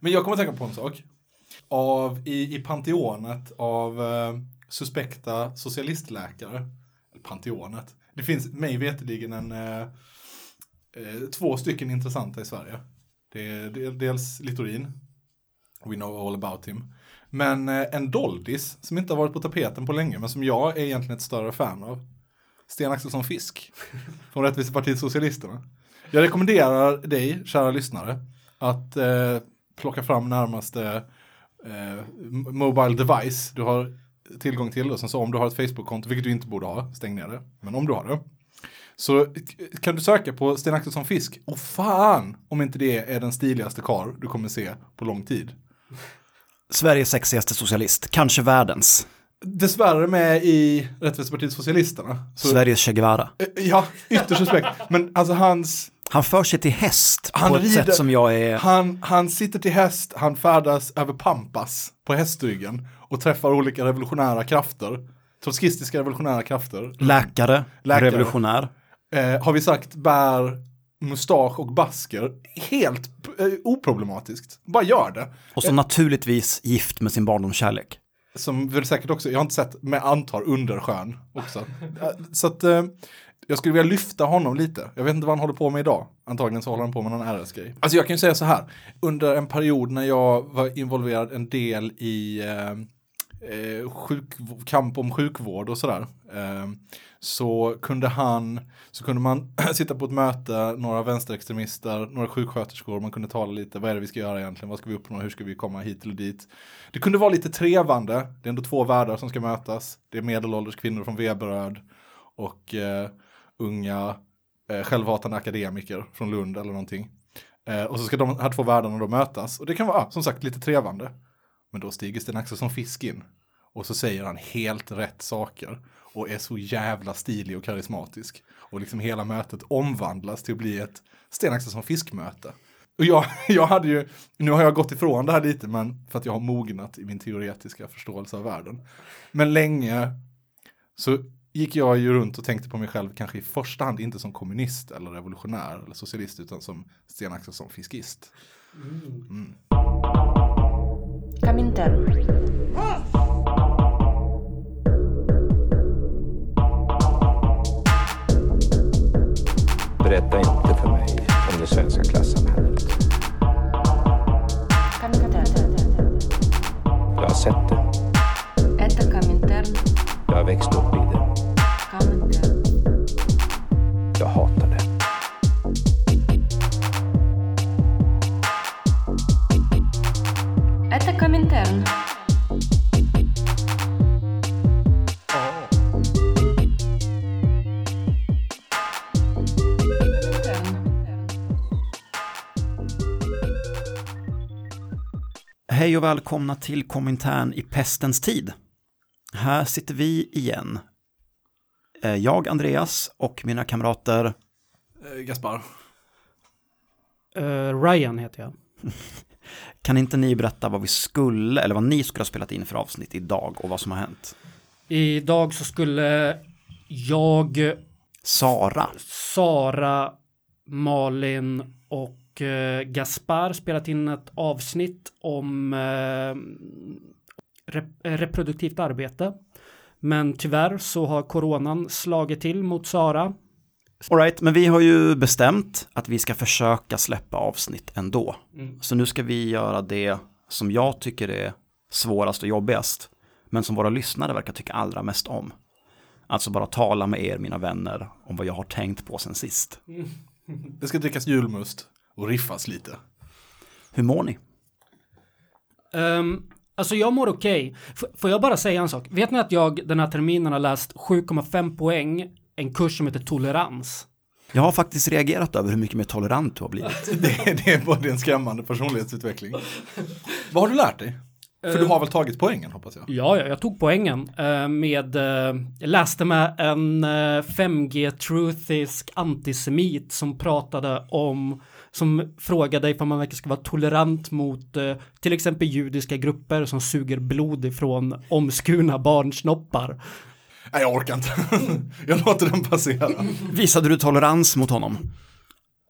Men jag kommer att tänka på en sak. Av, i, I panteonet av eh, suspekta socialistläkare, eller panteonet, det finns mig veterligen en, eh, eh, två stycken intressanta i Sverige. Det är, det är dels Littorin, we know all about him, men eh, en doldis som inte har varit på tapeten på länge, men som jag är egentligen ett större fan av. Sten Axelsson Fisk, från Rättvisepartiet Socialisterna. Jag rekommenderar dig, kära lyssnare, att eh, plocka fram närmaste eh, mobile device du har tillgång till. Och sen så om du har ett Facebook-konto, vilket du inte borde ha, stäng ner det. Men om du har det. Så kan du söka på Sten Axelsson Fisk. Och fan om inte det är den stiligaste kar du kommer se på lång tid. Sveriges sexigaste socialist, kanske världens. Dessvärre med i Rättvisepartiet Socialisterna. Så, Sveriges Che Guevara. Eh, Ja, ytterst respekt. Men alltså hans, Han för sig till häst Han på ett rider- sätt som jag är... han, han sitter till häst, han färdas över pampas på hästryggen och träffar olika revolutionära krafter. Trotskistiska revolutionära krafter. Läkare, Läkare. revolutionär. Eh, har vi sagt bär mustasch och basker. Helt eh, oproblematiskt. Bara gör det. Och så naturligtvis gift med sin barndomskärlek. Som väl säkert också, jag har inte sett, men antar under sjön också. Eh, Så att eh, jag skulle vilja lyfta honom lite. Jag vet inte vad han håller på med idag. Antagligen så håller han på med någon RS-grej. Alltså jag kan ju säga så här. Under en period när jag var involverad en del i eh, eh sjuk, kamp om sjukvård och sådär. Eh, så kunde han, så kunde man sitta på ett möte, några vänsterextremister, några sjuksköterskor, man kunde tala lite, vad är det vi ska göra egentligen, vad ska vi uppnå, hur ska vi komma hit eller dit. Det kunde vara lite trevande, det är ändå två världar som ska mötas, det är medelålders kvinnor från Veberöd och eh, unga eh, självhatande akademiker från Lund eller någonting. Eh, och så ska de här två världarna då mötas, och det kan vara, som sagt, lite trevande. Men då stiger Sten Axelsson Fisk in. Och så säger han helt rätt saker. Och är så jävla stilig och karismatisk. Och liksom hela mötet omvandlas till att bli ett Sten Axelsson Fisk-möte. Och jag, jag hade ju, nu har jag gått ifrån det här lite, men för att jag har mognat i min teoretiska förståelse av världen. Men länge så gick jag ju runt och tänkte på mig själv, kanske i första hand inte som kommunist eller revolutionär eller socialist, utan som Sten Axelsson fiskist. Mm. Berätta inte för mig om det svenska klassamhället. Jag har sett det. Jag har växt upp i Hej och välkomna till Komintern i pestens tid. Här sitter vi igen. Eh, Jag, Andreas och mina kamrater. Eh, Gaspar. Eh, Ryan heter jag. Kan inte ni berätta vad vi skulle, eller vad ni skulle ha spelat in för avsnitt idag och vad som har hänt? Idag så skulle jag, Sara. Sara, Malin och eh, Gaspar spelat in ett avsnitt om eh, rep- reproduktivt arbete. Men tyvärr så har coronan slagit till mot Sara. Alright, men vi har ju bestämt att vi ska försöka släppa avsnitt ändå. Mm. Så nu ska vi göra det som jag tycker är svårast och jobbigast, men som våra lyssnare verkar tycka allra mest om. Alltså bara tala med er, mina vänner, om vad jag har tänkt på sen sist. Det ska drickas julmust och riffas lite. Hur mår ni? Um, alltså jag mår okej. F- får jag bara säga en sak? Vet ni att jag den här terminen har läst 7,5 poäng en kurs som heter tolerans? Jag har faktiskt reagerat över hur mycket mer tolerant du har blivit. Det, det är både en skrämmande personlighetsutveckling. Vad har du lärt dig? För du har väl tagit poängen hoppas jag? Ja, ja, jag tog poängen eh, med, eh, jag läste med en eh, 5G-truthisk antisemit som pratade om, som frågade ifall man verkligen ska vara tolerant mot eh, till exempel judiska grupper som suger blod ifrån omskurna barnsnoppar. Nej, jag orkar inte. jag låter den passera. Visade du tolerans mot honom?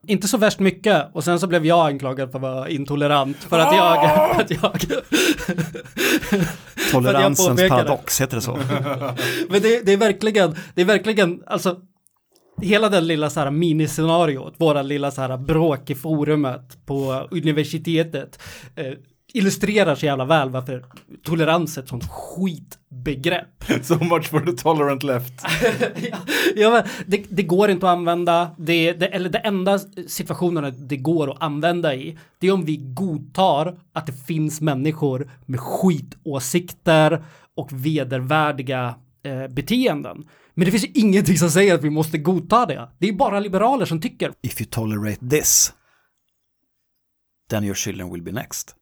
inte så värst mycket och sen så blev jag anklagad för att vara intolerant för att jag, för att jag Toleransens paradox, heter det så? Men det, det är verkligen, det är verkligen, alltså hela den lilla så här miniscenariot, våra lilla så här bråk i forumet på universitetet eh, illustrerar så jävla väl varför tolerans är ett sånt skitbegrepp. So much for the tolerant left. ja, men det, det går inte att använda, det, det, eller det enda situationen det går att använda i, det är om vi godtar att det finns människor med skitåsikter och vedervärdiga eh, beteenden. Men det finns ju ingenting som säger att vi måste godta det. Det är bara liberaler som tycker. If you tolerate this, then your children will be next.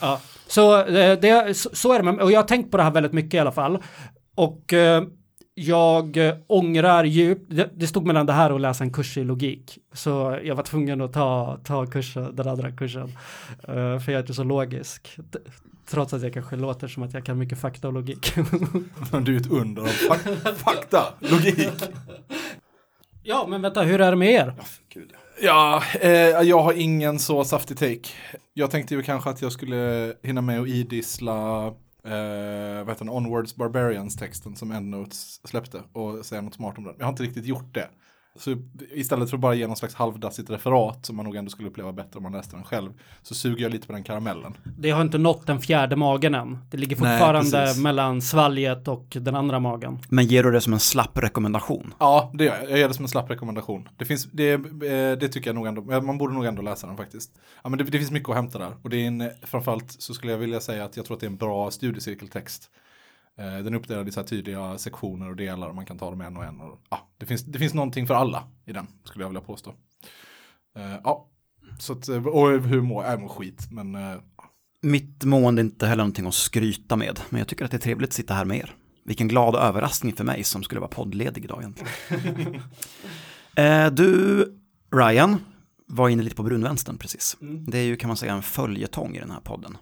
Ja. Så, eh, det, så, är det, och jag har tänkt på det här väldigt mycket i alla fall. Och eh, jag eh, ångrar djupt, det, det stod mellan det här och läsa en kurs i logik. Så jag var tvungen att ta, ta kursen, den andra kursen. Eh, för jag är inte så logisk. Trots att jag kanske låter som att jag kan mycket fakta och logik. Du är ett under av fak- fakta, logik. ja, men vänta, hur är det med er? Ja, eh, jag har ingen så saftig take. Jag tänkte ju kanske att jag skulle hinna med och idissla eh, vad heter den, Onwards Barbarians-texten som Endnotes släppte och säga något smart om den. Jag har inte riktigt gjort det. Så istället för att bara ge någon slags halvdassigt referat som man nog ändå skulle uppleva bättre om man läste den själv, så suger jag lite på den karamellen. Det har inte nått den fjärde magen än. Det ligger Nej, fortfarande precis. mellan svalget och den andra magen. Men ger du det som en slapp rekommendation? Ja, det gör jag. Jag ger det som en slapp rekommendation. Det, finns, det, eh, det tycker jag nog ändå, man borde nog ändå läsa den faktiskt. Ja, men det, det finns mycket att hämta där. Och det är en, framförallt så skulle jag vilja säga att jag tror att det är en bra studiecirkeltext. Eh, Den är uppdelad i så här tydliga sektioner och delar och man kan ta dem en och en. Och, ja, det, finns, det finns någonting för alla i den, skulle jag vilja påstå. Eh, Ja, så att, eh, och hur mår jag? Jag mår skit, men eh, Mitt mående är inte heller någonting att skryta med, men jag tycker att det är trevligt att sitta här med er. Vilken glad överraskning för mig som skulle vara poddledig idag egentligen. du, Ryan, var inne lite på brunvänstern precis. Det är ju kan man säga en följetong i den här podden.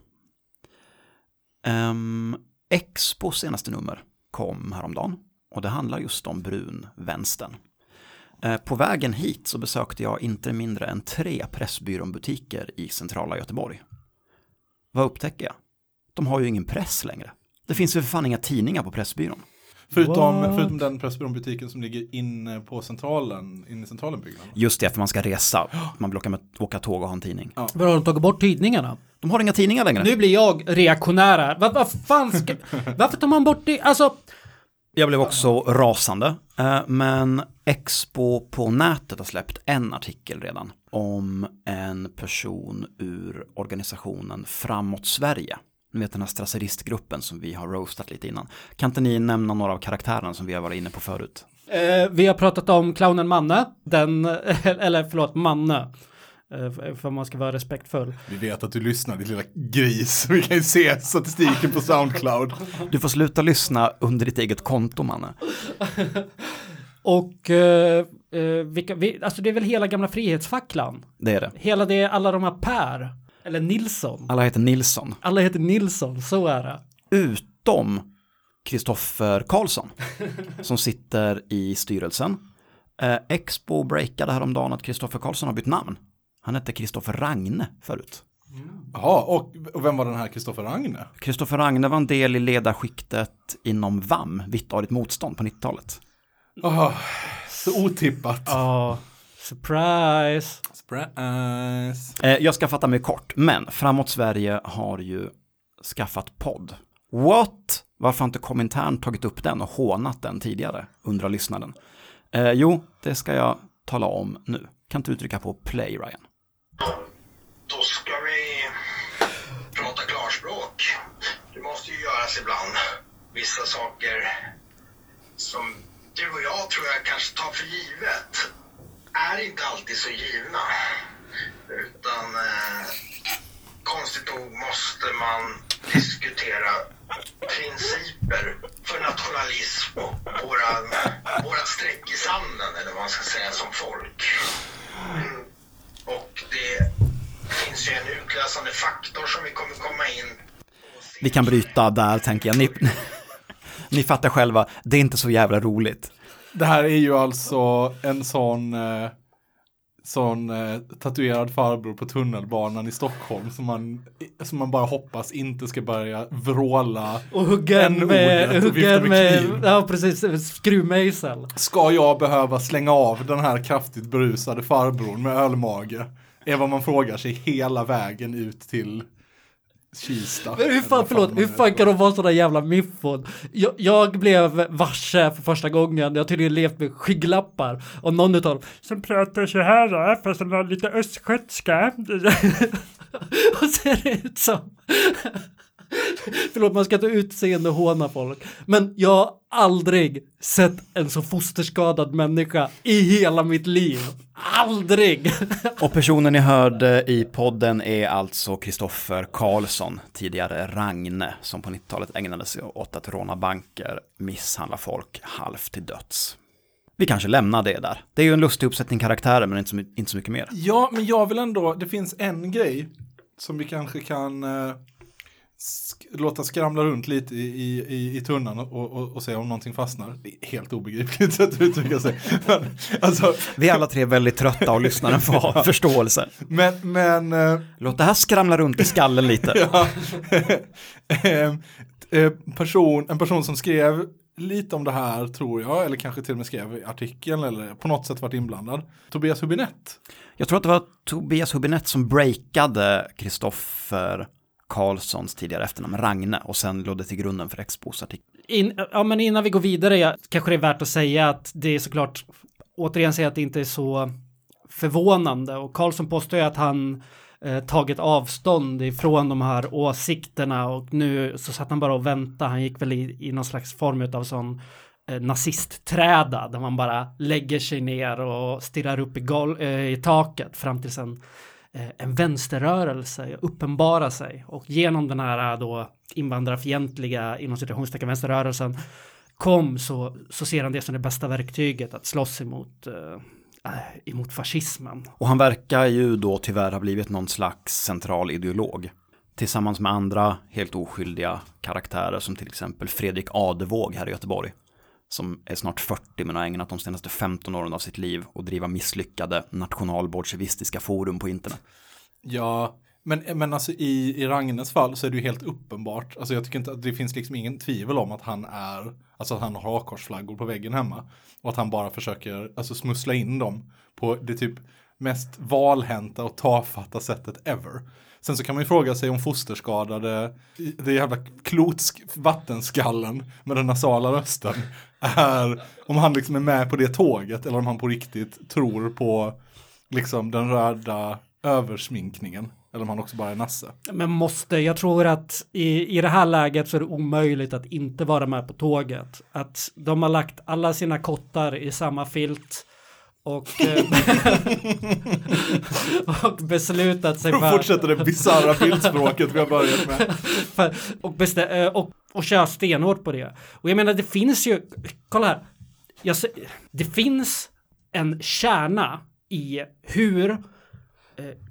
Um, Expos senaste nummer kom häromdagen och det handlar just om brunvänstern. Eh, på vägen hit så besökte jag inte mindre än tre Pressbyrån-butiker i centrala Göteborg. Vad upptäcker jag? De har ju ingen press längre. Det finns ju för fan inga tidningar på Pressbyrån förutom, What? förutom den Pressbyrån-butiken som ligger inne på centralen, inne i centralen byggnaden. Just det, för man ska resa. Man vill åka, med, åka tåg och ha en tidning. Vad har de tagit bort tidningarna? De har inga tidningar längre. Nu blir jag reaktionär här. Vad, vad fan ska... Varför tar man bort det? Alltså, Jag blev också rasande. Eh, Men Expo på nätet har släppt en artikel redan om en person ur organisationen Framåt Sverige. Ni vet den här strasseristgruppen som vi har roastat lite innan. Kan inte ni nämna några av karaktärerna som vi har varit inne på förut? eh, vi har pratat om clownen Manne. Den, eller förlåt, Manne. Eh, för man ska vara respektfull. Vi vet att du lyssnar, din lilla gris. Vi kan ju se statistiken på Soundcloud. Du får sluta lyssna under ditt eget konto, Manne. Och eh, eh, vilka, vi, alltså det är väl hela gamla Frihetsfacklan. Det är det. Hela det, alla de här Per. Eller Nilsson. Alla heter Nilsson. Alla heter Nilsson, så är det. utom Kristoffer Karlsson som sitter i styrelsen. Eh, Expo breakade häromdagen att Kristoffer Karlsson har bytt namn. Han hette Kristoffer Ragne förut. Jaha, och, och vem var den här Kristoffer Ragne? Kristoffer Ragne var en del i ledarskiktet inom VAM, Vittarigt motstånd på 90-talet. Oh, så otippat. Ja, surprise. Surprise. Eh, jag ska fatta mig kort, men Framåt Sverige har ju skaffat podd. What? Varför har inte Komintern tagit upp den och hånat den tidigare, undrar lyssnaren. Eh, jo, det ska jag tala om nu. Kan inte du trycka på play, Ryan? Då ska vi prata klarspråk. Det måste ju göras ibland. Vissa saker som du och jag tror jag kanske tar för givet är inte alltid så givna. Utan eh, konstigt nog måste man diskutera principer för nationalism och våra, våra streck i sanden eller vad man ska säga som folk. Mm. Och det finns ju en utlösande faktor som vi kommer komma in Vi kan bryta där, tänker jag. Ni, ni fattar själva, det är inte så jävla roligt. Det här är ju alltså en sån, eh, sån eh, tatuerad farbror på tunnelbanan i Stockholm som man, som man bara hoppas inte ska börja vråla. Och hugga en med, hugga med med, ja precis, skruvmejsel. Ska jag behöva slänga av den här kraftigt berusade farbrorn med ölmage? Är vad man frågar sig hela vägen ut till Kista. Men hur fan, förlåt, hur fan kan de vara sådana jävla miffon? Jag, jag blev varse för första gången, jag tydligen levt med skygglappar och någon utav dem som pratar så här fast de har lite östgötska. och ser ut som Förlåt, man ska inte utseende håna folk. Men jag har aldrig sett en så fosterskadad människa i hela mitt liv. Aldrig! Och personen ni hörde i podden är alltså Kristoffer Karlsson, tidigare Ragne, som på 90-talet ägnade sig åt att råna banker, misshandla folk halvt till döds. Vi kanske lämnar det där. Det är ju en lustig uppsättning karaktärer, men inte så, inte så mycket mer. Ja, men jag vill ändå, det finns en grej som vi kanske kan eh, sk- låta skramla runt lite i, i, i, tunnan och, och, och se om någonting fastnar. Det är helt obegripligt sätt att uttrycka sig. Men, alltså, Vi är alla tre väldigt trötta och lyssnaren får ha förståelse. men, men eh, Låt det här skramla runt i skallen lite. ja, eh, eh, person, en person som skrev lite om det här tror jag, eller kanske till och med skrev i artikeln eller på något sätt varit inblandad. Tobias Hubinett. Jag tror att det var Tobias Hubinett som breakade Kristoffer Karlssons tidigare efternamn Ragne och sen låg det till grunden för Expos artikel. In, ja, men innan vi går vidare, ja, kanske det är värt att säga att det är såklart, återigen säga att det inte är så förvånande och Karlsson påstår ju att han eh, tagit avstånd ifrån de här åsikterna och nu så satt han bara och väntade, han gick väl i, i någon slags form av sån eh, nazistträda där man bara lägger sig ner och stirrar upp i, gol- eh, i taket fram tills en Eh, en vänsterrörelse uppenbara sig och genom den här eh, då invandrarfientliga inom citationstecken vänsterrörelsen kom så, så ser han det som det bästa verktyget att slåss emot, eh, eh, emot fascismen. Och han verkar ju då tyvärr ha blivit någon slags central ideolog. Tillsammans med andra helt oskyldiga karaktärer som till exempel Fredrik Adevåg här i Göteborg. Som är snart 40 men har ägnat de senaste 15 åren av sitt liv och driva misslyckade nationalbolsjevistiska forum på internet. Ja, men, men alltså i, i Ragnes fall så är det ju helt uppenbart. Alltså jag tycker inte att det finns liksom ingen tvivel om att han är, alltså att han har hakkorsflaggor på väggen hemma. Och att han bara försöker, alltså smussla in dem på det typ mest valhänta och tafatta sättet ever. Sen så kan man ju fråga sig om fosterskadade, det jävla klotsk vattenskallen med den nasala rösten är, om han liksom är med på det tåget eller om han på riktigt tror på liksom den röda översminkningen. Eller om han också bara är nasse. Men måste, jag tror att i, i det här läget så är det omöjligt att inte vara med på tåget. Att de har lagt alla sina kottar i samma filt och, eh, och beslutat sig För att fortsätta det bisarra bildspråket vi har börjat med. för och, bestä, eh, och, och köra stenhårt på det. Och jag menar det finns ju, kolla här, jag, det finns en kärna i hur eh,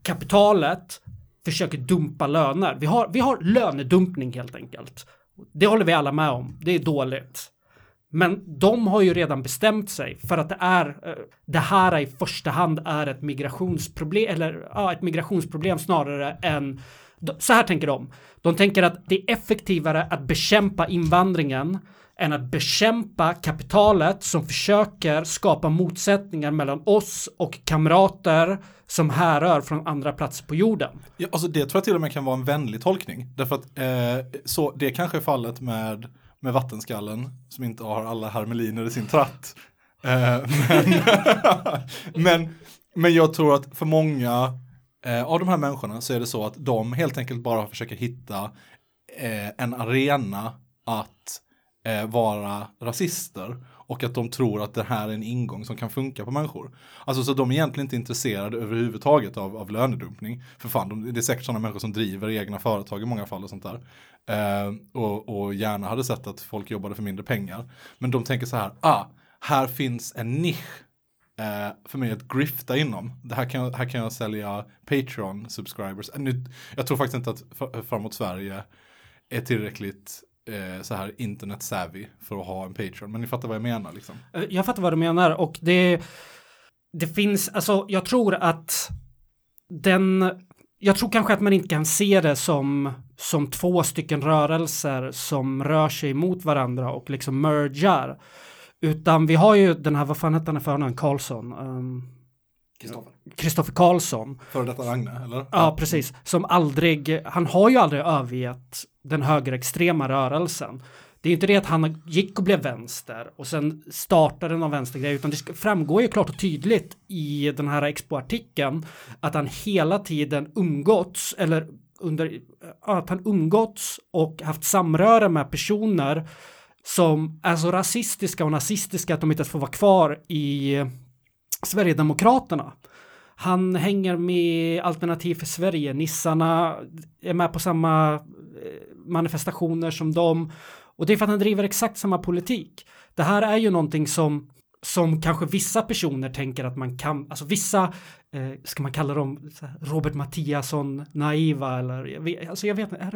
kapitalet försöker dumpa löner. Vi har, vi har lönedumpning helt enkelt. Det håller vi alla med om. Det är dåligt. Men de har ju redan bestämt sig för att det är eh, det här i första hand är ett migrationsproblem eller ja, ett migrationsproblem snarare än så här tänker de. De tänker att det är effektivare att bekämpa invandringen än att bekämpa kapitalet som försöker skapa motsättningar mellan oss och kamrater som härrör från andra platser på jorden. Ja, alltså det tror jag till och med kan vara en vänlig tolkning. Därför att eh, så, det kanske är fallet med, med vattenskallen som inte har alla hermeliner i sin tratt. Eh, men, men, men jag tror att för många eh, av de här människorna så är det så att de helt enkelt bara försöker hitta eh, en arena att eh, vara rasister och att de tror att det här är en ingång som kan funka på människor. Alltså så de är egentligen inte intresserade överhuvudtaget av, av lönedumpning. För fan, de, det är säkert sådana människor som driver egna företag i många fall och sånt där. Eh, och, och gärna hade sett att folk jobbade för mindre pengar. Men de tänker så här, ah, här finns en nisch eh, för mig att grifta inom. Det här, kan jag, här kan jag sälja Patreon subscribers. Nu, jag tror faktiskt inte att Framåt Sverige är tillräckligt eh, så här internet savvy för att ha en Patreon. Men ni fattar vad jag menar liksom. Eh, jag fattar vad du menar och det det finns, alltså jag tror att den, jag tror kanske att man inte kan se det som, som två stycken rörelser som rör sig mot varandra och liksom mergar. Utan vi har ju den här, vad fan hette han i förnamn, Karlsson? Um, Kristoffer Karlsson. Före detta Ragne, eller? Ja, precis. Som aldrig, han har ju aldrig övergett den högerextrema rörelsen. Det är inte det att han gick och blev vänster och sen startade någon vänstergrej utan det framgår ju klart och tydligt i den här Expo-artikeln att han hela tiden umgåtts eller under att han umgåtts och haft samröre med personer som är så rasistiska och nazistiska att de inte ens får vara kvar i Sverigedemokraterna. Han hänger med Alternativ för Sverige, nissarna är med på samma eh, manifestationer som dem. Och det är för att han driver exakt samma politik. Det här är ju någonting som, som kanske vissa personer tänker att man kan, alltså vissa, eh, ska man kalla dem Robert Mattiasson naiva eller, alltså jag vet inte, är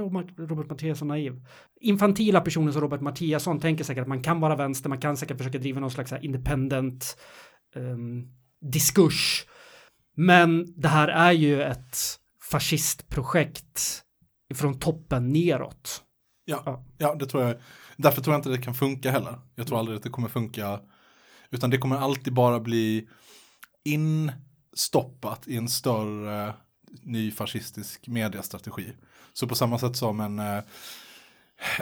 Robert, Mattiasson naiv? Infantila personer som Robert Mattiasson tänker säkert att man kan vara vänster, man kan säkert försöka driva någon slags independent um, diskurs. Men det här är ju ett fascistprojekt från toppen neråt. Ja, Ja. ja, det tror jag. Därför tror jag inte det kan funka heller. Jag tror aldrig att det kommer funka. Utan det kommer alltid bara bli instoppat i en större ny fascistisk mediestrategi. Så på samma sätt som en, eh,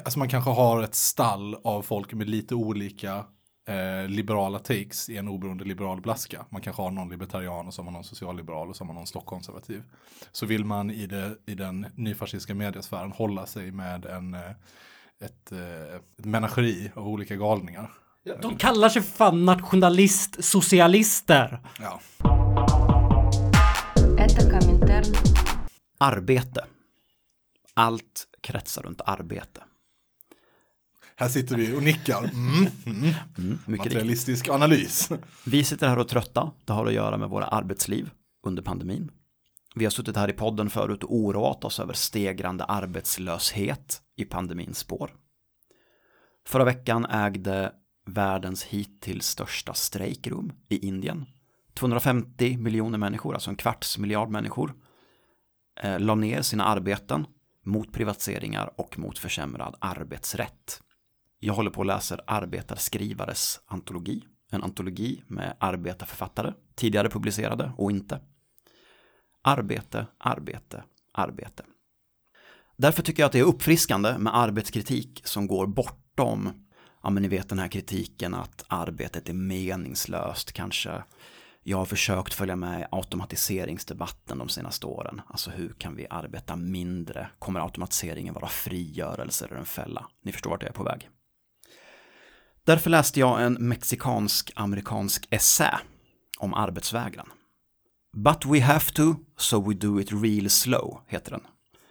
alltså man kanske har ett stall av folk med lite olika Eh, liberala takes i en oberoende liberal blaska. Man kanske har någon libertarian och så har man någon socialliberal och så har man någon stockkonservativ. Så vill man i, det, i den nyfascistiska mediasfären hålla sig med en, eh, ett, eh, ett menageri av olika galningar. De kallar sig fan nationalist-socialister. Ja. Arbete. Allt kretsar runt arbete. Här sitter vi och nickar. Mm, mm. Mm. Materialistisk analys. Vi sitter här och är trötta. Det har att göra med våra arbetsliv under pandemin. Vi har suttit här i podden förut och oroat oss över stegrande arbetslöshet i pandemins spår. Förra veckan ägde världens hittills största strejk rum i Indien. 250 miljoner människor, alltså en kvarts miljard människor, eh, la ner sina arbeten mot privatiseringar och mot försämrad arbetsrätt. Jag håller på och läser arbetarskrivares antologi, en antologi med arbetarförfattare, tidigare publicerade och inte. Arbete, arbete, arbete. Därför tycker jag att det är uppfriskande med arbetskritik som går bortom, ja men ni vet den här kritiken att arbetet är meningslöst, kanske jag har försökt följa med i automatiseringsdebatten de senaste åren. Alltså hur kan vi arbeta mindre? Kommer automatiseringen vara frigörelse eller en fälla? Ni förstår vart jag är på väg. Därför läste jag en mexikansk-amerikansk essä om arbetsvägran. But we have to, so we do it real slow, heter den.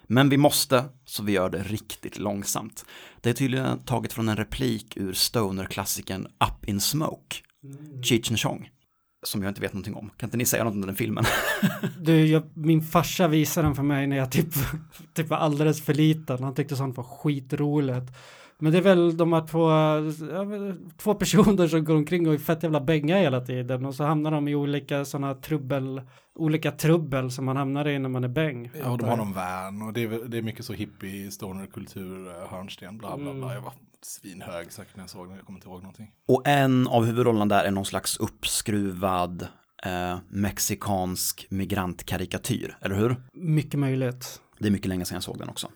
Men vi måste, så vi gör det riktigt långsamt. Det är tydligen taget från en replik ur stoner-klassikern Up in Smoke, Cheech and Chong, som jag inte vet någonting om. Kan inte ni säga något om den filmen? Du, jag, min farsa visade den för mig när jag typ, typ var alldeles för liten. Han tyckte sånt var skitroligt. Men det är väl de här två, två personer som går omkring och är fett jävla bänga hela tiden och så hamnar de i olika sådana trubbel, olika trubbel som man hamnar i när man är bäng. Ja, och de har någon van och det är, det är mycket så hippie, stonerkultur, hörnsten, bla bla bla. Jag var svinhög säkert när jag såg den, jag kommer inte ihåg någonting. Och en av huvudrollerna där är någon slags uppskruvad eh, mexikansk migrantkarikatyr, eller hur? Mycket möjligt. Det är mycket länge sedan jag såg den också.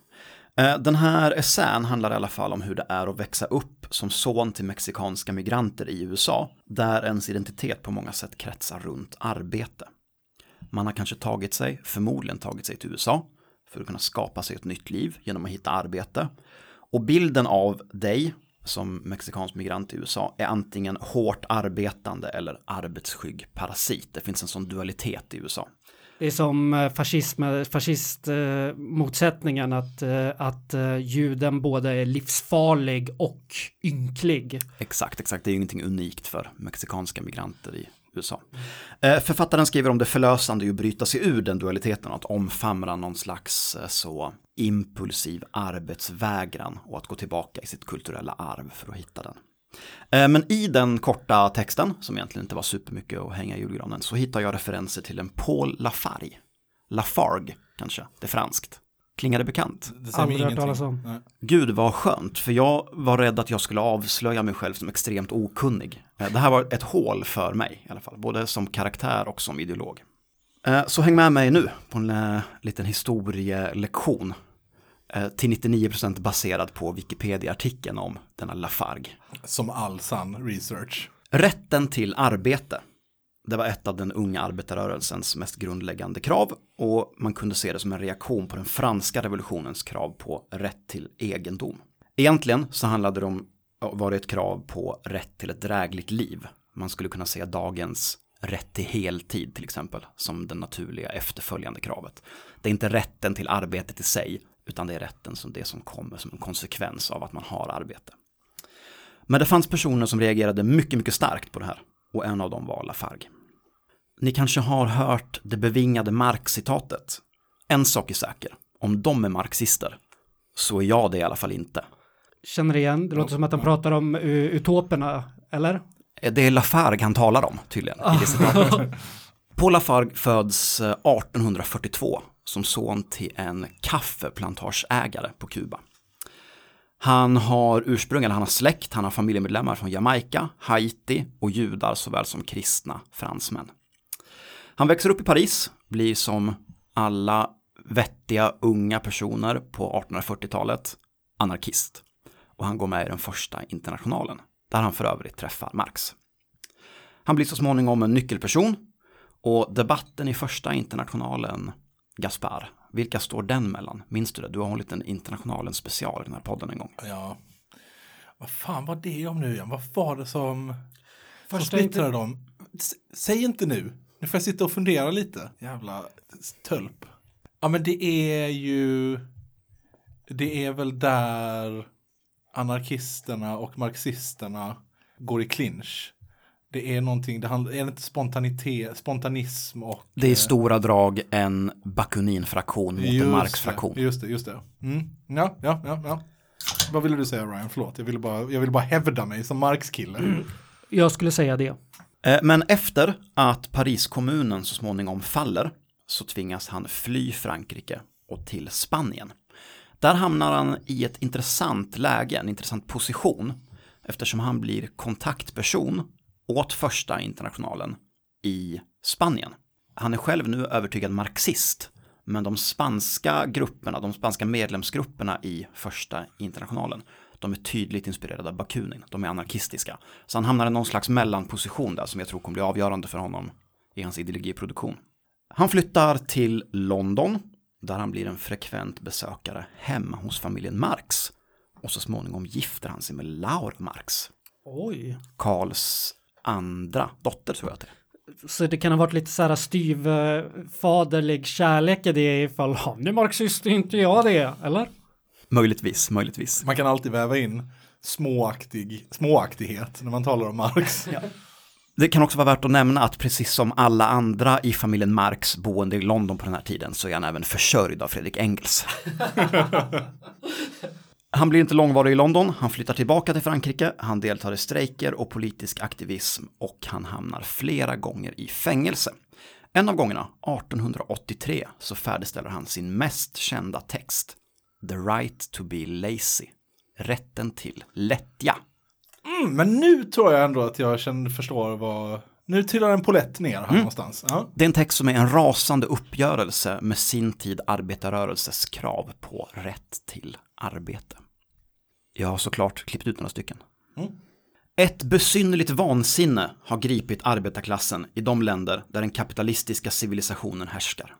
Eh, den här essän handlar i alla fall om hur det är att växa upp som son till mexikanska migranter i USA, där ens identitet på många sätt kretsar runt arbete. Man har kanske tagit sig, förmodligen tagit sig till USA, för att kunna skapa sig ett nytt liv genom att hitta arbete. Och bilden av dig som mexikansk migrant i USA är antingen hårt arbetande eller arbetsskygg parasit. Det finns en sån dualitet i USA. Det är som eh, fascism, eh, fascistmotsättningen eh, att, eh, att eh, juden både är livsfarlig och ynklig. Exakt, exakt. Det är ju ingenting unikt för mexikanska migranter i USA. Eh, författaren skriver om det förlösande i att bryta sig ur den dualiteten och att omfamna någon slags så impulsiv arbetsvägran och att gå tillbaka i sitt kulturella arv för att hitta den. Eh, Men i den korta texten, som egentligen inte var supermycket att hänga i julgranen, så hittar jag referenser till en Paul Lafargue. Lafargue, kanske, det är franskt. Klingar det bekant? Det säger Aldrig hört talas om. Nej. Gud vad skönt, för jag var rädd att jag skulle avslöja mig själv som extremt okunnig. Eh, Det här var ett hål för mig i alla fall, både som karaktär och som ideolog. Eh, Så häng med mig nu på en liten historielektion. Eh, Till 99% baserad på Wikipedia-artikeln om denna Lafargue. Som all sann research. Rätten till arbete. Det var ett av den unga arbetarrörelsens mest grundläggande krav och man kunde se det som en reaktion på den franska revolutionens krav på rätt till egendom. Egentligen så handlade det om, var det ett krav på rätt till ett drägligt liv. Man skulle kunna se dagens rätt till heltid till exempel som det naturliga efterföljande kravet. Det är inte rätten till arbetet i sig utan det är rätten som det som kommer som en konsekvens av att man har arbete. Men det fanns personer som reagerade mycket, mycket starkt på det här. Och en av dem var Lafargue. Ni kanske har hört det bevingade Marx-citatet. En sak är säker, om de är marxister, så är jag det i alla fall inte. Känner igen, det låter som att han pratar om utoperna, eller? Det är Lafargue han talar om tydligen i det. Paul Lafargue föds eh, 1842 som son till en kaffeplantageägare på Kuba. Han har ursprung, eller han har släkt, han har familjemedlemmar från Jamaica, Haiti och judar såväl som kristna fransmän. Han växer upp i Paris, blir som alla vettiga unga personer på 1840-talet anarkist. Och han går med i den första internationalen, där han för övrigt träffar Marx. Han blir så småningom en nyckelperson och debatten i första internationalen, Gaspar, vilka står den mellan? Minns du det? Du har hållit en internationalen special i den här podden en gång. Ja. Vad fan var det om nu igen? Vad var det som, som splittrade dem? S- Säg inte nu. Nu får jag sitta och fundera lite. Jävla tölp. Ja men det är ju, det är väl där anarkisterna och marxisterna går i clinch. Det är någonting, det handlar, är det inte spontanitet, spontanism och... Det är i eh, stora drag en Bakunin-fraktion mot en Marx-fraktion. det, just det, just det. Mm. Ja, ja, ja, ja. Vad ville du säga Ryan? Förlåt, jag ville bara, jag ville bara hävda mig som Marx-kille. Jag skulle säga det. Eh, Men efter att Pariskommunen så småningom faller så tvingas han fly Frankrike och till Spanien. Där hamnar han i ett intressant läge, en intressant position eftersom han blir kontaktperson åt första internationalen i Spanien. Han är själv nu övertygad marxist, men de spanska grupperna, de spanska medlemsgrupperna i första internationalen, de är tydligt inspirerade av Bakunin, de är anarkistiska. Så han hamnar i någon slags mellanposition där som jag tror kommer bli avgörande för honom i hans ideologiproduktion. Han flyttar till London, där han blir en frekvent besökare hemma hos familjen Marx. Och så småningom gifter han sig med Laura Marx, Oj. Karls andra dotter tror jag att det är. Så det kan ha varit lite så här styvfaderlig kärlek i det ifall han är marxist inte jag det, eller? Möjligtvis, möjligtvis. Man kan alltid väva in småaktig, småaktighet när man talar om Marx. Det kan också vara värt att nämna att precis som alla andra i familjen Marx boende i London på den här tiden så är han även försörjd av Fredrik Engels. Han blir inte långvarig i London, han flyttar tillbaka till Frankrike, han deltar i strejker och politisk aktivism och han hamnar flera gånger i fängelse. En av gångerna, 1883, så färdigställer han sin mest kända text, The Right to be Lazy, rätten till lättja. Mm, men nu tror jag ändå att jag känner, förstår vad... Nu trillar en polett ner här någonstans. Ja. Det är en text som är en rasande uppgörelse med sin tid arbetarrörelses krav på rätt till arbete. Jag har såklart klippt ut några stycken. Ett besynnerligt vansinne har gripit arbetarklassen i de länder där den kapitalistiska civilisationen härskar.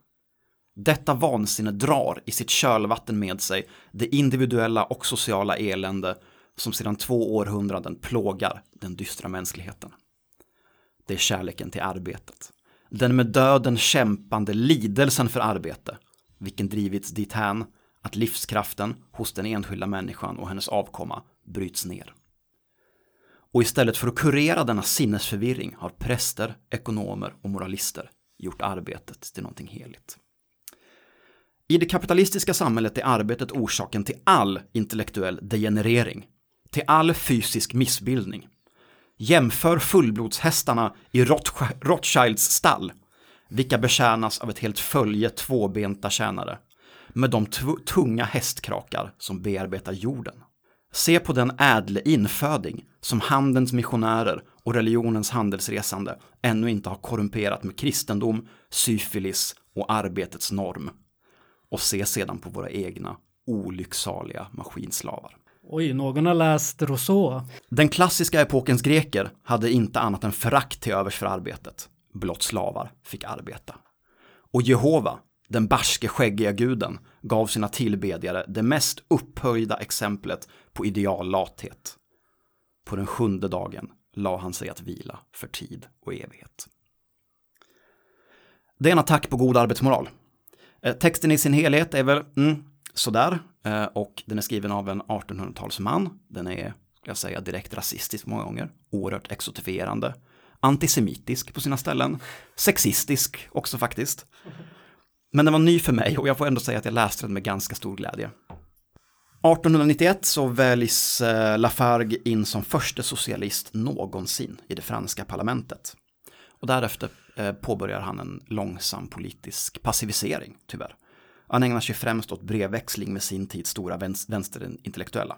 Detta vansinne drar i sitt kölvatten med sig det individuella och sociala elände som sedan två århundraden plågar den dystra mänskligheten. Det är kärleken till arbetet. Den med döden kämpande lidelsen för arbete, vilken drivits dithän att livskraften hos den enskilda människan och hennes avkomma bryts ner. Och istället för att kurera denna sinnesförvirring har präster, ekonomer och moralister gjort arbetet till någonting heligt. I det kapitalistiska samhället är arbetet orsaken till all intellektuell degenerering, till all fysisk missbildning. Jämför fullblodshästarna i Rothschilds stall, vilka betjänas av ett helt följe tvåbenta tjänare, med de tunga hästkrakar som bearbetar jorden. Se på den ädle inföding som handens missionärer och religionens handelsresande ännu inte har korrumperat med kristendom, syfilis och arbetets norm. Och se sedan på våra egna olycksaliga maskinslavar. Oj, någon har läst Rousseau. Den klassiska epokens greker hade inte annat än förakt till övers för arbetet. Blott slavar fick arbeta. Och Jehova, den barske skäggiga guden, gav sina tillbedjare det mest upphöjda exemplet på ideallathet. På den sjunde dagen la han sig att vila för tid och evighet. Det är en attack på god arbetsmoral. Eh, texten i sin helhet är väl mm, sådär eh, och den är skriven av en 1800-talsman. Den är, ska jag säga, direkt rasistisk många gånger, oerhört exotifierande, antisemitisk på sina ställen, sexistisk också faktiskt. Men den var ny för mig och jag får ändå säga att jag läste den med ganska stor glädje. 1891 så väljs eh, Lafargue in som första socialist någonsin i det franska parlamentet. Och därefter eh, påbörjar han en långsam politisk passivisering, tyvärr. Han ägnar sig främst åt brevväxling med sin tids stora väns- vänsterintellektuella.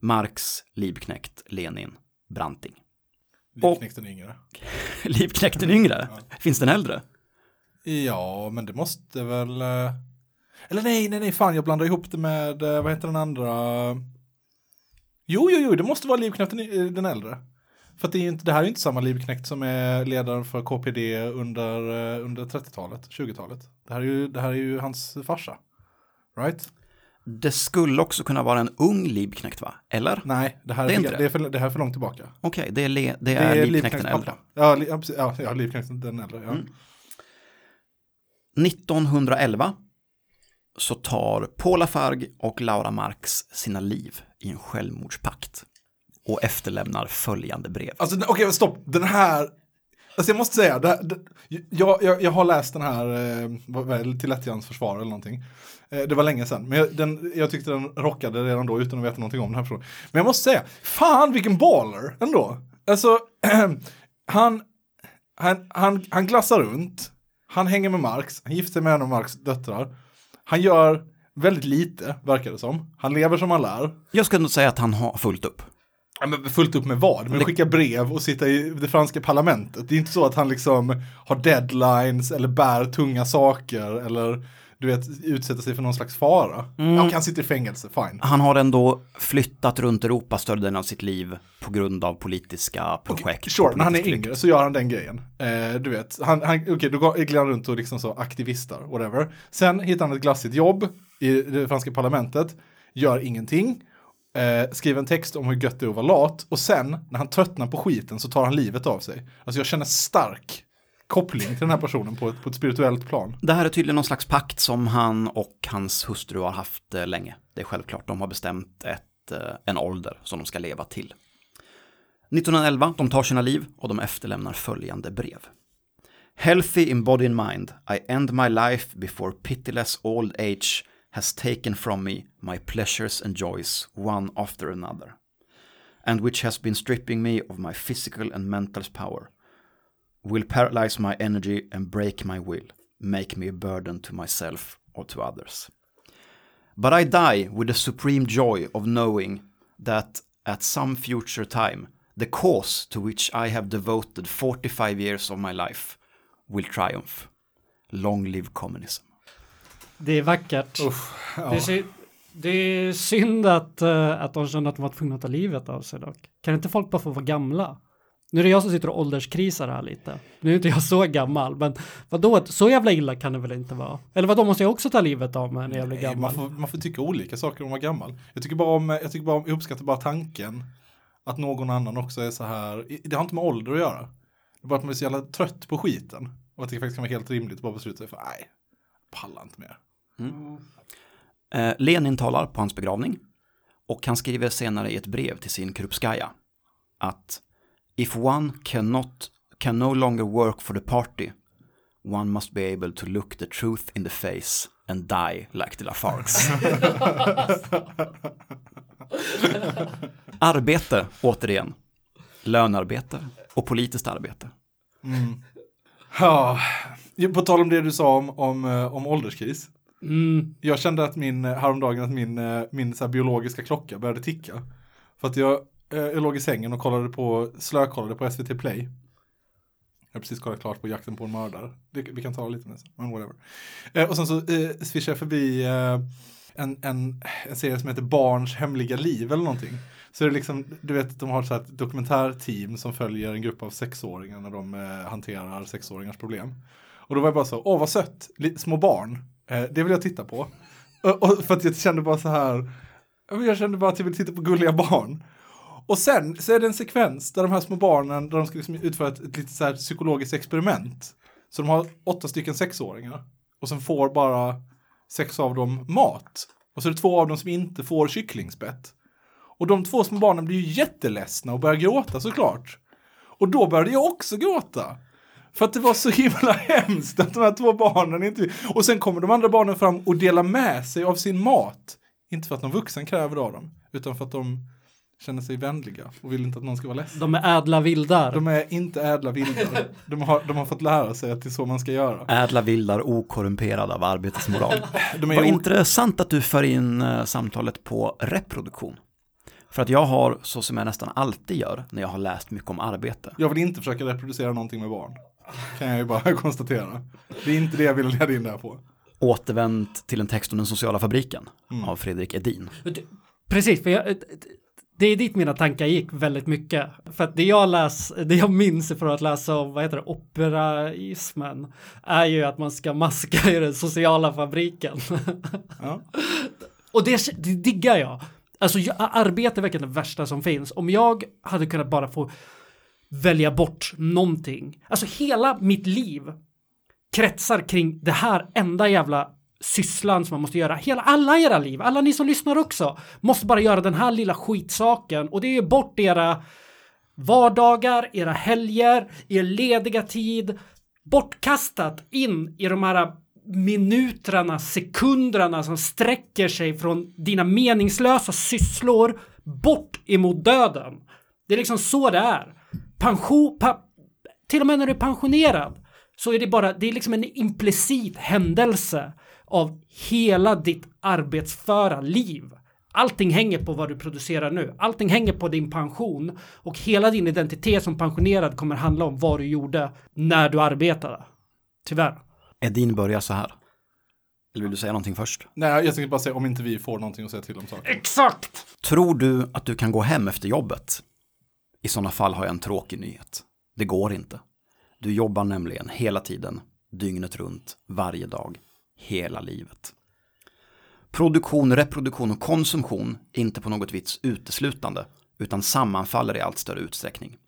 Marx, Liebknecht, Lenin, Branting. Liebknecht den yngre. Liebknecht den yngre? Finns den äldre? Ja, men det måste väl... eh, Eller nej, nej, nej, fan, jag blandar ihop det med, eh, vad heter den andra? Jo, jo, jo, det måste vara Liebknecht den, y- den äldre. För det, är ju inte, det här är ju inte samma Liebknecht som är ledaren för KPD under, eh, under 30-talet, 20-talet. Det här, är ju, det här är ju hans farsa. Right? Det skulle också kunna vara en ung Liebknecht, va? Eller? Nej, det här Det är, inte det är, för, det här är för långt tillbaka. Okej, det är, le, det Det är, är Liebknecht den äldre. Ja, li, ja, ja, Liebknecht den äldre. Ja. Mm. 1911 så tar Paul Lafargue och Laura Marx sina liv i en självmordspakt och efterlämnar följande brev. Alltså okej, stopp. Den här, alltså jag måste säga, det, det, jag, jag, jag har läst den här, eh, till Lättjans försvar eller någonting. Eh, det var länge sedan, men jag, den, jag tyckte den rockade redan då utan att veta någonting om den här personen. Men jag måste säga, fan vilken baller ändå. Alltså, han, han, han, han glassar runt, han hänger med Marx, han gifter sig med en av Marx döttrar. Han gör väldigt lite, verkar det som. Han lever som han lär. Jag skulle nog säga att han har fullt upp. Ja, men fullt upp med vad? Att skicka brev och sitta i det franska parlamentet. Det är inte så att han liksom har deadlines eller bär tunga saker eller du vet utsätter sig för någon slags fara. Ja, han sitter i fängelse, fine. Han har ändå flyttat runt Europa större delen av sitt liv på grund av politiska projekt. Sure, och när han är yngre så gör han den grejen. Eh, du vet, han, han, okej, då går- glider han runt och liksom så aktivistar, whatever. Sen hittar han ett glassigt jobb i det franska parlamentet, gör ingenting, eh, skriver en text om hur gött det är att vara lat och sen när han tröttnar på skiten så tar han livet av sig. Alltså jag känner stark koppling till den här personen på ett, på ett spirituellt plan. Det här är tydligen någon slags pakt som han och hans hustru har haft eh, länge. Det är självklart, de har bestämt ett, eh, en ålder som de ska leva till. 1911, de tar sina liv och de efterlämnar följande brev. Healthy in body and mind, I end my life before pitiless old age has taken from me my pleasures and joys one after another, and which has been stripping me of my physical and mental power, will paralyze my energy and break my will, make me a burden to myself or to others. But I die with the supreme joy of knowing that at some future time, the cause to which I have devoted 45 years of my life will triumph. Long live communism. Det är vackert. Uff, Det, ja. är sy- det är synd att, eh, att de kände att de var tvungna att ta livet av sig dock. Kan inte folk bara få vara gamla? Nu är det jag som sitter och ålderskrisar här lite. Nu är inte jag så gammal, men vadå, så jävla illa kan det väl inte vara? Eller vadå, måste jag också ta livet av mig när jag blir gammal? man, får, man får tycka olika saker om att vara gammal. Jag tycker bara om, jag tycker bara om, jag uppskattar bara tanken att någon annan också är så här, det har inte med ålder att göra. Det är bara att man är så jävla trött på skiten. Och att det faktiskt kan vara helt rimligt att bara besluta sig för, nej, pallar inte mer. Eh, Lenin talar på hans begravning och han skriver senare i ett brev till sin Krupskaja att If one cannot, can no longer work for the party, one must be able to look the truth in the face and die like the Lafargues. Arbete, återigen. Lönarbete och politiskt arbete. Ja, på tal om det du sa om, om, eh, om ålderskris. Mm. Jag kände att min, eh, häromdagen att min, eh, min så här biologiska klocka började ticka. För att jag, eh, jag låg i sängen och kollade på, slökollade på SVT Play. Jag har precis kollat klart på Jakten på en mördare. Vi kan ta lite mer, det, men whatever. Eh, och sen så eh, swishade jag förbi eh, en, en, en serie som heter Barns hemliga liv eller någonting. Så det är liksom, du vet, de har så här ett dokumentärteam som följer en grupp av sexåringar när de eh, hanterar sexåringars problem. Och då var jag bara så, åh vad sött, små barn, Eh, det vill jag titta på. Och, och för att jag kände bara så här, eh, jag kände bara att jag vill titta på gulliga barn. Och sen så är det en sekvens där de här små barnen, där de ska liksom utföra ett, ett litet så här psykologiskt experiment. Så de har åtta stycken sexåringar. Och sen får bara sex av dem mat. Och så är det två av dem som inte får kycklingspett. Och de två små barnen blir ju jätteledsna och börjar gråta såklart. Och då började jag också gråta. För att det var så himla hemskt att de här två barnen inte... Och sen kommer de andra barnen fram och delar med sig av sin mat. Inte för att någon vuxen kräver av dem, utan för att de känner sig vänliga och vill inte att någon ska vara ledsen. De är ädla vildar. De är inte ädla vildar. De har, de har fått lära sig att det är så man ska göra. Ädla vildar okorrumperade av arbetets moral. De är Vad o- intressant att du för in eh, samtalet på reproduktion. För att jag har, så som jag nästan alltid gör när jag har läst mycket om arbete, Jag vill inte försöka reproducera någonting med barn. Kan jag ju bara konstatera. Det är inte det jag vill leda in där på. återvänt till en text om den sociala fabriken av Fredrik Edin. Precis, för jag, det är dit mina tankar gick väldigt mycket. För att det jag läs, det jag minns från att läsa om, vad heter det, operaismen, är ju att man ska maska i den sociala fabriken. Ja. Och det, det diggar jag. Alltså jag, arbete är verkligen det värsta som finns. Om jag hade kunnat bara få välja bort någonting. Alltså hela mitt liv kretsar kring det här enda jävla sysslan som man måste göra. Hela, alla era liv, alla ni som lyssnar också, måste bara göra den här lilla skitsaken. Och det är ju bort era vardagar, era helger, er lediga tid. Bortkastat in i de här minuterna, sekunderna som sträcker sig från dina meningslösa sysslor bort emot döden. Det är liksom så det är. Pension, pa, till och med när du är pensionerad så är det bara, det är liksom en implicit händelse av hela ditt arbetsföra liv. Allting hänger på vad du producerar nu. Allting hänger på din pension och hela din identitet som pensionerad kommer handla om vad du gjorde när du arbetade. Tyvärr. Edin börjar så här. Eller vill du säga någonting först? Nej, jag tänkte bara säga om inte vi får någonting att säga till om saker. Exakt! Tror du att du kan gå hem efter jobbet? I sådana fall har jag en tråkig nyhet. Det går inte. Du jobbar nämligen hela tiden, dygnet runt, varje dag, hela livet. Produktion, reproduktion och konsumtion är inte på något vis uteslutande, utan sammanfaller i allt större utsträckning.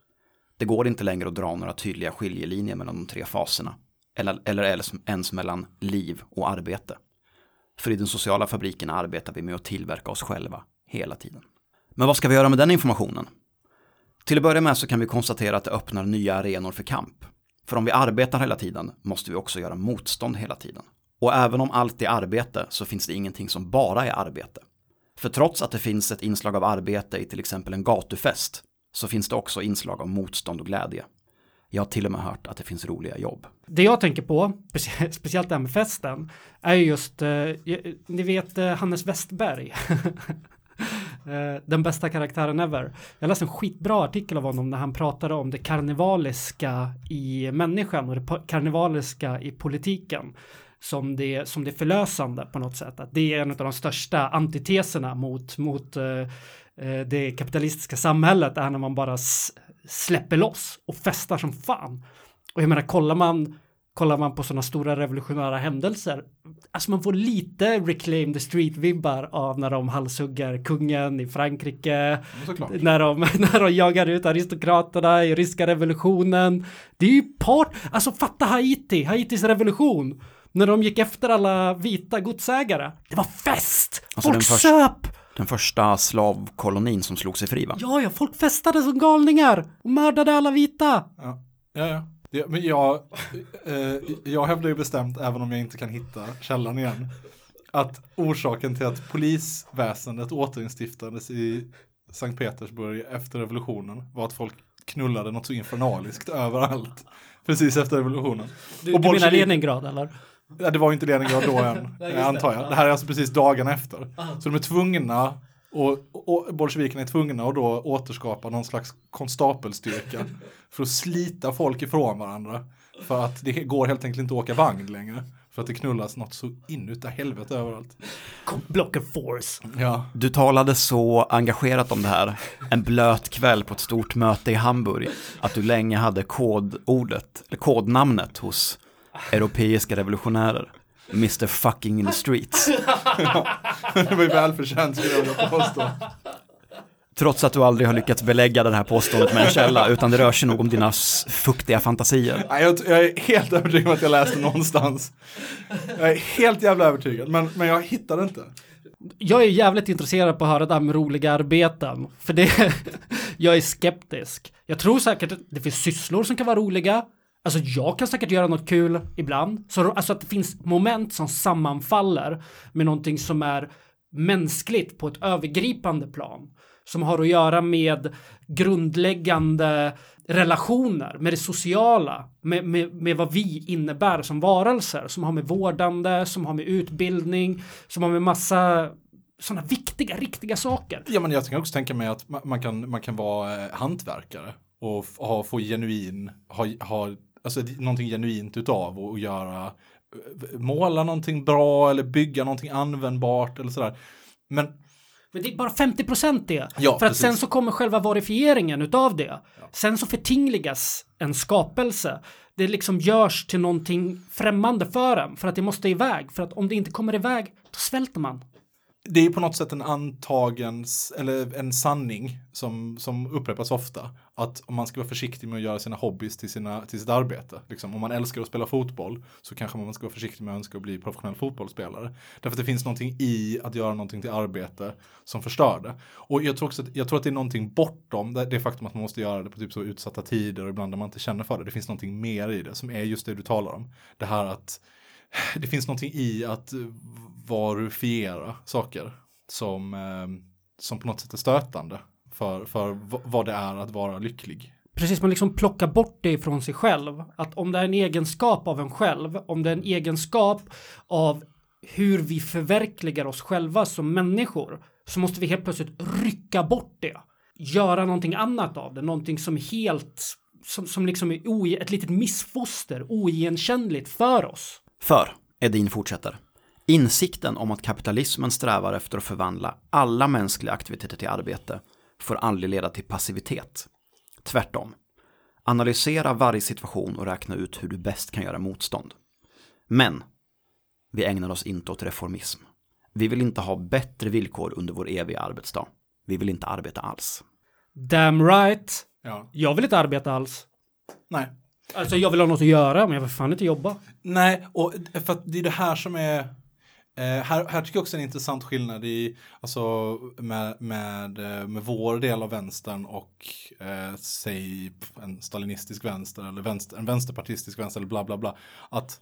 Det går inte längre att dra några tydliga skiljelinjer mellan de tre faserna, eller, eller ens- ens mellan liv och arbete. För i den sociala fabriken arbetar vi med att tillverka oss själva hela tiden. Men vad ska vi göra med den informationen? Till att börja med så kan vi konstatera att det öppnar nya arenor för kamp. För om vi arbetar hela tiden måste vi också göra motstånd hela tiden. Och även om allt är arbete så finns det ingenting som bara är arbete. För trots att det finns ett inslag av arbete i till exempel en gatufest så finns det också inslag av motstånd och glädje. Jag har till och med hört att det finns roliga jobb. Det jag tänker på, speciellt det här med festen, är just, eh, ni vet eh, Hannes Westberg. Eh, Den bästa karaktären ever. Jag läste en skitbra artikel av honom när han pratade om det karnevaliska i människan och det karnevaliska i politiken. Som det, som det förlösande på något sätt. Att det är en av de största antiteserna mot, mot eh, eh det kapitalistiska samhället är när man bara släpper loss och festar som fan. Och jag menar, kollar man, kollar man på sådana stora revolutionära händelser, alltså man får lite reclaim the street-vibbar av när de halshugger kungen i Frankrike, när de, när de jagar ut aristokraterna i ryska revolutionen. Det är ju part, alltså fatta Haiti, Haitis revolution. När de gick efter alla vita godsägare. Det var fest! Alltså Folk den första- söp! Den första slavkolonin som slog sig fri va? Ja, ja, folk festade som galningar och mördade alla vita. Ja, ja. ja. Det, men jag, eh, jag hävdar ju bestämt, även om jag inte kan hitta källan igen, att orsaken till att polisväsendet återinstiftades i Sankt Petersburg efter revolutionen var att folk knullade något så infernaliskt överallt. Precis efter revolutionen. Du, Och du menar Leningrad eller? Ja, det var ju inte Leningrad då än, Nej, antar jag. Det här är alltså precis dagarna efter. Så de är tvungna, och, och bolsjevikerna är tvungna att då återskapa någon slags konstapelstyrka för att slita folk ifrån varandra. För att det går helt enkelt inte att åka vagn längre. För att det knullas något så inuti helvete överallt. Blocker Force. Ja, Du talade så engagerat om det här en blöt kväll på ett stort möte i Hamburg att du länge hade kodordet, eller kodnamnet hos europeiska revolutionärer. Mr fucking in the streets. det var ju välförtjänt skulle jag vilja påstå. Trots att du aldrig har lyckats belägga det här påståendet med en källa, utan det rör sig nog om dina fuktiga fantasier. Nej, jag, jag är helt övertygad om att jag läste någonstans. Jag är helt jävla övertygad, men, men jag hittade inte. Jag är jävligt intresserad på att höra det här med roliga arbeten. För det, jag är skeptisk. Jag tror säkert att det finns sysslor som kan vara roliga. Alltså jag kan säkert göra något kul ibland. Så, alltså att det finns moment som sammanfaller med någonting som är mänskligt på ett övergripande plan. Som har att göra med grundläggande relationer, med det sociala, med, med, med vad vi innebär som varelser. Som har med vårdande, som har med utbildning, som har med massa sådana viktiga, riktiga saker. Ja, men jag kan också tänka mig att man kan, man kan vara eh, hantverkare och ha, få genuin, ha, ha alltså, någonting genuint utav och, och göra, eh, måla någonting bra eller bygga någonting användbart eller sådär. Men Men det är bara 50 procent det. Ja, För att precis. sen så kommer själva verifieringen utav det. Sen så förtingligas en skapelse. Det liksom görs till någonting främmande för en. För att det måste iväg. För att om det inte kommer iväg, då svälter man det är på något sätt en antagens, eller en sanning som, som upprepas ofta. Att om man ska vara försiktig med att göra sina hobbys till, sina, till sitt arbete. Liksom, om man älskar att spela fotboll så kanske man ska vara försiktig med att önska att bli professionell fotbollsspelare. Därför att det finns någonting i att göra någonting till arbete som förstör det. Och jag tror också att, jag tror att det är någonting bortom det, det faktum att man måste göra det på typ så utsatta tider och ibland där man inte känner för det. Det finns någonting mer i det som är just det du talar om. Det här att det finns någonting i att varufiera saker som, eh, som på något sätt är stötande för, för vad det är att vara lycklig. Precis, man liksom plockar bort det ifrån sig själv. Att om det är en egenskap av en själv, om det är en egenskap av hur vi förverkligar oss själva som människor, så måste vi helt plötsligt rycka bort det. Göra någonting annat av det, någonting som helt, som, som liksom är ett litet missfoster, oigenkännligt för oss. För, Edin fortsätter, insikten om att kapitalismen strävar efter att förvandla alla mänskliga aktiviteter till arbete får aldrig leda till passivitet. Tvärtom. Analysera varje situation och räkna ut hur du bäst kan göra motstånd. Men, vi ägnar oss inte åt reformism. Vi vill inte ha bättre villkor under vår eviga arbetsdag. Vi vill inte arbeta alls. Damn right. Ja. Jag vill inte arbeta alls. Nej. Alltså jag vill ha något att göra, men jag vill fan inte jobba. Nej, och för att det är det här som är eh, här, här tycker jag också en intressant skillnad i, alltså med, med, eh, med vår del av vänstern och eh, säg en stalinistisk vänster eller vänster, en vänsterpartistisk vänster eller bla bla bla. Att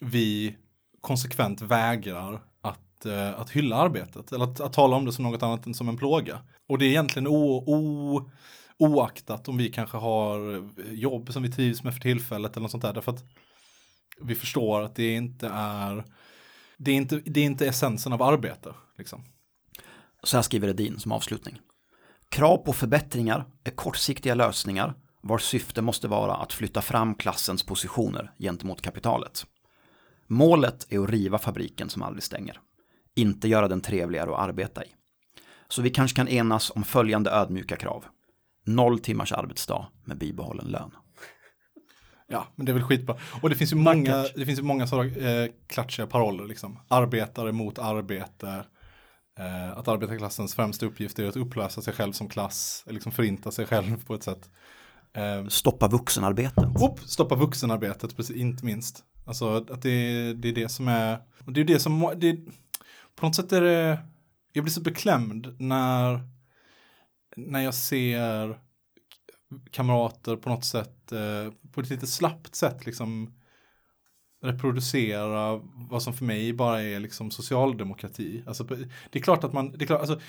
vi konsekvent vägrar att, eh, att hylla arbetet eller att, att tala om det som något annat än som en plåga. Och det är egentligen o, o, oaktat om vi kanske har jobb som vi trivs med för tillfället eller något sånt där. Därför att vi förstår att det inte är det är inte, det är inte essensen av arbete. Liksom. Så här skriver Edin som avslutning. Krav på förbättringar är kortsiktiga lösningar vars syfte måste vara att flytta fram klassens positioner gentemot kapitalet. Målet är att riva fabriken som aldrig stänger. Inte göra den trevligare att arbeta i. Så vi kanske kan enas om följande ödmjuka krav. Noll timmars arbetsdag med bibehållen lön. Ja, men det är väl skitbra. Och det finns ju många, det finns ju många sådana eh, klatschiga paroller. Liksom. Arbetare mot arbete. Eh, att arbetarklassens främsta uppgift är att upplösa sig själv som klass. Liksom förinta sig själv på ett sätt. Eh, Stoppa vuxenarbetet. upp, stoppa vuxenarbetet, precis, inte minst. Alltså att det, det är det som är, och det är det som, det, på något sätt är det, jag blir så beklämd när, när jag ser kamrater på något sätt, eh, på ett lite slappt sätt liksom, reproducera vad som för mig bara är liksom socialdemokrati. Alltså, det är klart att man, det är klart, alltså,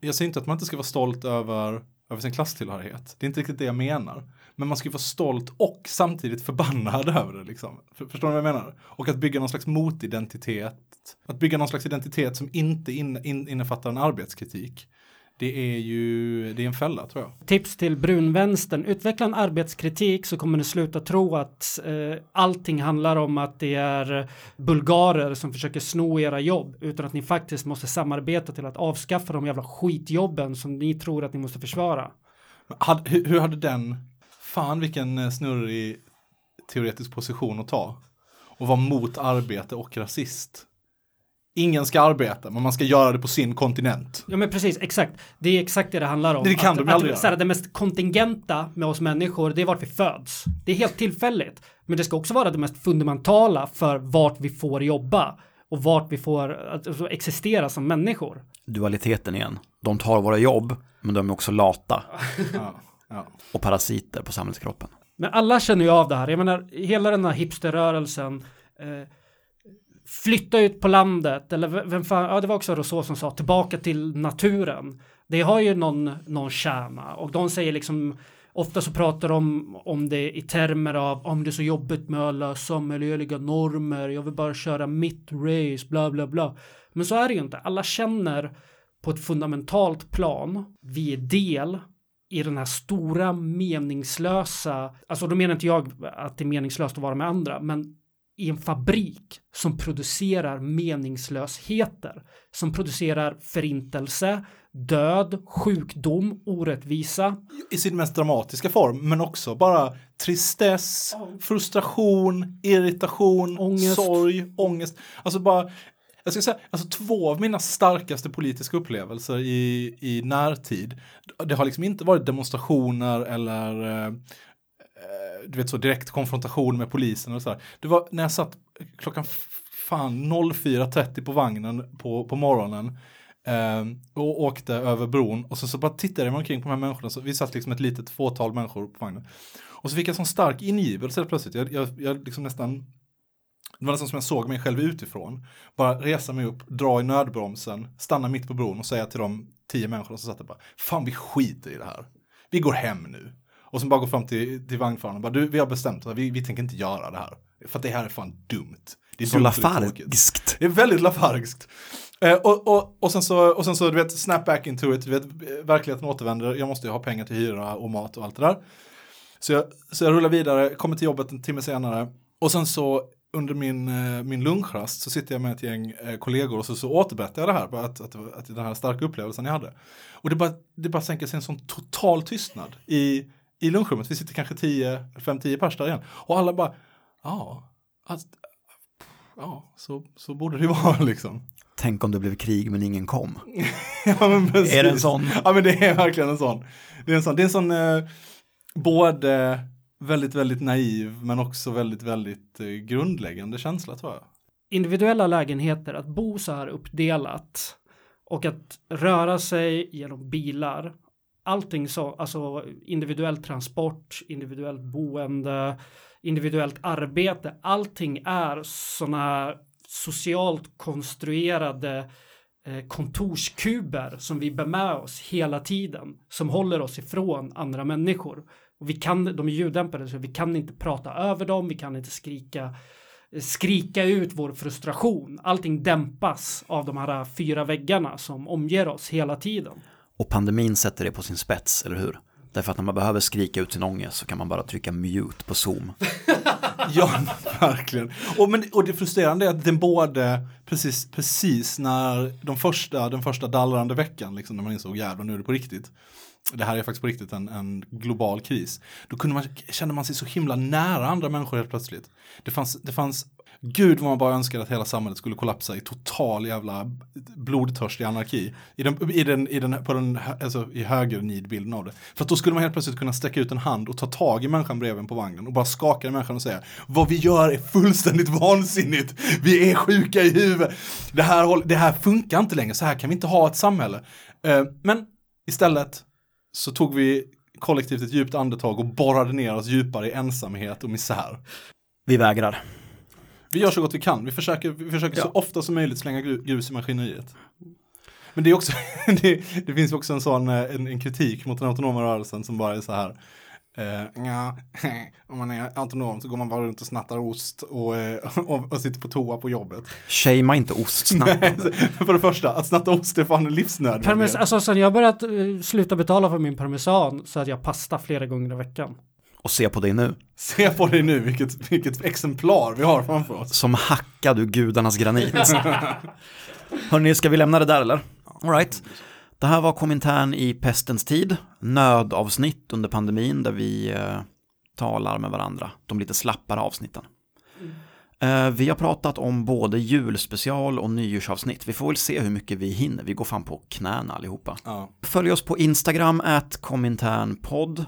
jag säger inte att man inte ska vara stolt över, över sin klasstillhörighet. Det är inte riktigt det jag menar. Men man ska ju vara stolt och samtidigt förbannad över det. Liksom. För, förstår ni vad jag menar? Och att bygga någon slags motidentitet. Att bygga någon slags identitet som inte in, in, innefattar en arbetskritik. Det är ju det är en fälla tror jag. Tips till brunvänstern. Utveckla en arbetskritik så kommer ni sluta tro att eh, allting handlar om att det är bulgarer som försöker sno era jobb. Utan att ni faktiskt måste samarbeta till att avskaffa de jävla skitjobben som ni tror att ni måste försvara. Hade, hur, hur hade den, fan vilken eh, snurrig teoretisk position att ta. Och vara mot arbete och rasist. Ingen ska arbeta, men man ska göra det på sin kontinent. Ja men precis, exakt. Det är exakt det det handlar om. Det kan att, de aldrig att, så här, göra. Det mest kontingenta med oss människor, det är vart vi föds. Det är helt tillfälligt. Men det ska också vara det mest fundamentala för vart vi får jobba och vart vi får alltså, existera som människor. Dualiteten igen. De tar våra jobb, men de är också lata Ja, ja. och parasiter på samhällskroppen. Men alla känner ju av det här. Jag menar, hela den här hipsterrörelsen. Eh, flytta ut på landet. Eller vem fan, ja det var också Rousseau som sa tillbaka till naturen. Det har ju någon, någon kärna. Och de säger liksom, ofta så pratar de om det i termer av om det är så jobbigt med alla samhälleliga normer. Jag vill bara köra mitt race, bla bla bla. Men så är det ju inte. Alla känner på ett fundamentalt plan, vi är del i den här stora meningslösa, alltså då menar inte jag att det är meningslöst att vara med andra, men i en fabrik som producerar meningslösheter, som producerar förintelse, död, sjukdom, orättvisa. I sin mest dramatiska form, men också bara tristess, frustration, irritation, Ångest. sorg, ångest. Alltså bara, jag ska säga, alltså två av mina starkaste politiska upplevelser i, i närtid, det har liksom inte varit demonstrationer eller eh, du vet så direkt konfrontation med polisen och sådär. Det var när jag satt klockan fan 04.30 på vagnen på, på morgonen eh, och åkte över bron och så, så bara tittade jag mig omkring på de här människorna. Så vi satt liksom ett litet fåtal människor på vagnen. Och så fick jag sån stark ingivelse helt plötsligt. Jag, jag, jag liksom nästan det var nästan som jag såg mig själv utifrån. Bara resa mig upp, dra i nödbromsen, stanna mitt på bron och säga till de tio människorna som satt där bara, fan vi skiter i det här. Vi går hem nu. Och så bara gå fram till, till vagnföraren och bara, du vi har bestämt att vi, vi tänker inte göra det här. För att det här är fan dumt. Det är Så och det är väldigt lafargiskt. Eh, och, och, och, sen så, och sen så, du vet, snap back into it, du vet, verkligheten återvänder, jag måste ju ha pengar till hyra och mat och allt det där. Så jag, så jag rullar vidare, kommer till jobbet en timme senare, och sen så under min, eh, min lunchrast så sitter jag med ett gäng eh, kollegor och så, så återberättar jag det här, bara att, att, att den här starka upplevelsen jag hade. Och det bara, det bara sänker sig en sån total tystnad i, i lunchrummet, vi sitter kanske 10, 5-10 pers där igen, och alla bara, ja, att, ja, så, så borde det ju vara liksom. Tänk om det blev krig men ingen kom. Ja, men precis. Är det en sån? Ja men det är verkligen en sån. Det är en sån, det är en sån eh, både väldigt, väldigt naiv men också väldigt, väldigt eh, grundläggande känsla tror jag. individuella lägenheter, att bo så här uppdelat och att röra sig genom bilar. Allting så, alltså individuell transport, individuellt boende, individuellt arbete. Allting är sådana socialt konstruerade eh, kontorskuber som vi bär med oss hela tiden, som håller oss ifrån andra människor. Och vi kan, de är ljuddämpade så vi kan inte prata över dem, vi kan inte skrika skrika ut vår frustration. Allting dämpas av de här fyra väggarna som omger oss hela tiden. Och pandemin sätter det på sin spets, eller hur? Därför att när man behöver skrika ut sin ångest så kan man bara trycka mute på Zoom. Ja, verkligen. Och, men, och det frustrerande är att den både, precis, precis när de första, den första dallrande veckan, liksom, när man insåg jävlar nu är det på riktigt. Det här är faktiskt på riktigt en, en global kris. Då kunde man, kände man sig så himla nära andra människor helt plötsligt. Det fanns, det fanns Gud vad man bara önskade att hela samhället skulle kollapsa i total jävla blodtörstig anarki. I den, i den, i den, på den, alltså, i högernidbilden av det. För att då skulle man helt plötsligt kunna sträcka ut en hand och ta tag i människan bredvid en på vagnen och bara skaka i människan och säga vad vi gör är fullständigt vansinnigt. Vi är sjuka i huvudet. Det här, det här funkar inte längre, så här kan vi inte ha ett samhälle. Eh, men istället så tog vi kollektivt ett djupt andetag och borrade ner oss djupare i ensamhet och misär. Vi vägrar. Vi gör så gott vi kan. Vi försöker, vi försöker så Ja. ofta som möjligt slänga gru- grus i maskineriet. Men det är också, det, det finns också en sån eh, en, en kritik mot den autonoma rörelsen som bara är så här. Eh, ja, om man är autonom så går man bara runt och snattar ost och, eh, och, och sitter på toa på jobbet. Shamea inte ostsnatten. För det första, att snatta ost är fan en livsnödvändighet. Parmes alltså sen jag börjat eh, sluta betala för min parmesan så att jag pasta flera gånger i veckan. Och se på dig nu. Se på dig nu vilket, vilket exemplar vi har framför oss. Som hackad ur gudarnas granit. Hörni, ska vi lämna det där eller? All right. Det här var Komintern i pestens tid. Nödavsnitt under pandemin där vi eh, talar med varandra. De lite slappare avsnitten. Eh, vi har pratat om både julspecial och nyårsavsnitt. Vi får väl se hur mycket vi hinner. Vi går fan på knäna allihopa. Ja. Följ oss på Instagram, at kominternpodd.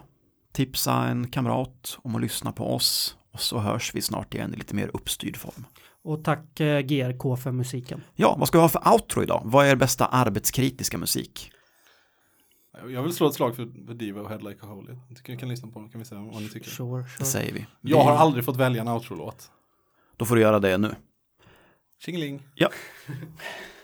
Tipsa en kamrat om att lyssna på oss. Och så hörs vi snart igen i lite mer uppstyrd form. Och tack eh, GRK för musiken. Ja, vad ska vi ha för outro idag? Vad är er bästa arbetskritiska musik? Jag vill slå ett slag för, för Diva och Head Like a Holy. Jag tycker ni kan lyssna på den, kan vi se vad ni tycker. Sure, Det sure. säger vi. Jag har aldrig fått välja en outro-låt. Då får du göra det nu. Tjingeling. Ja.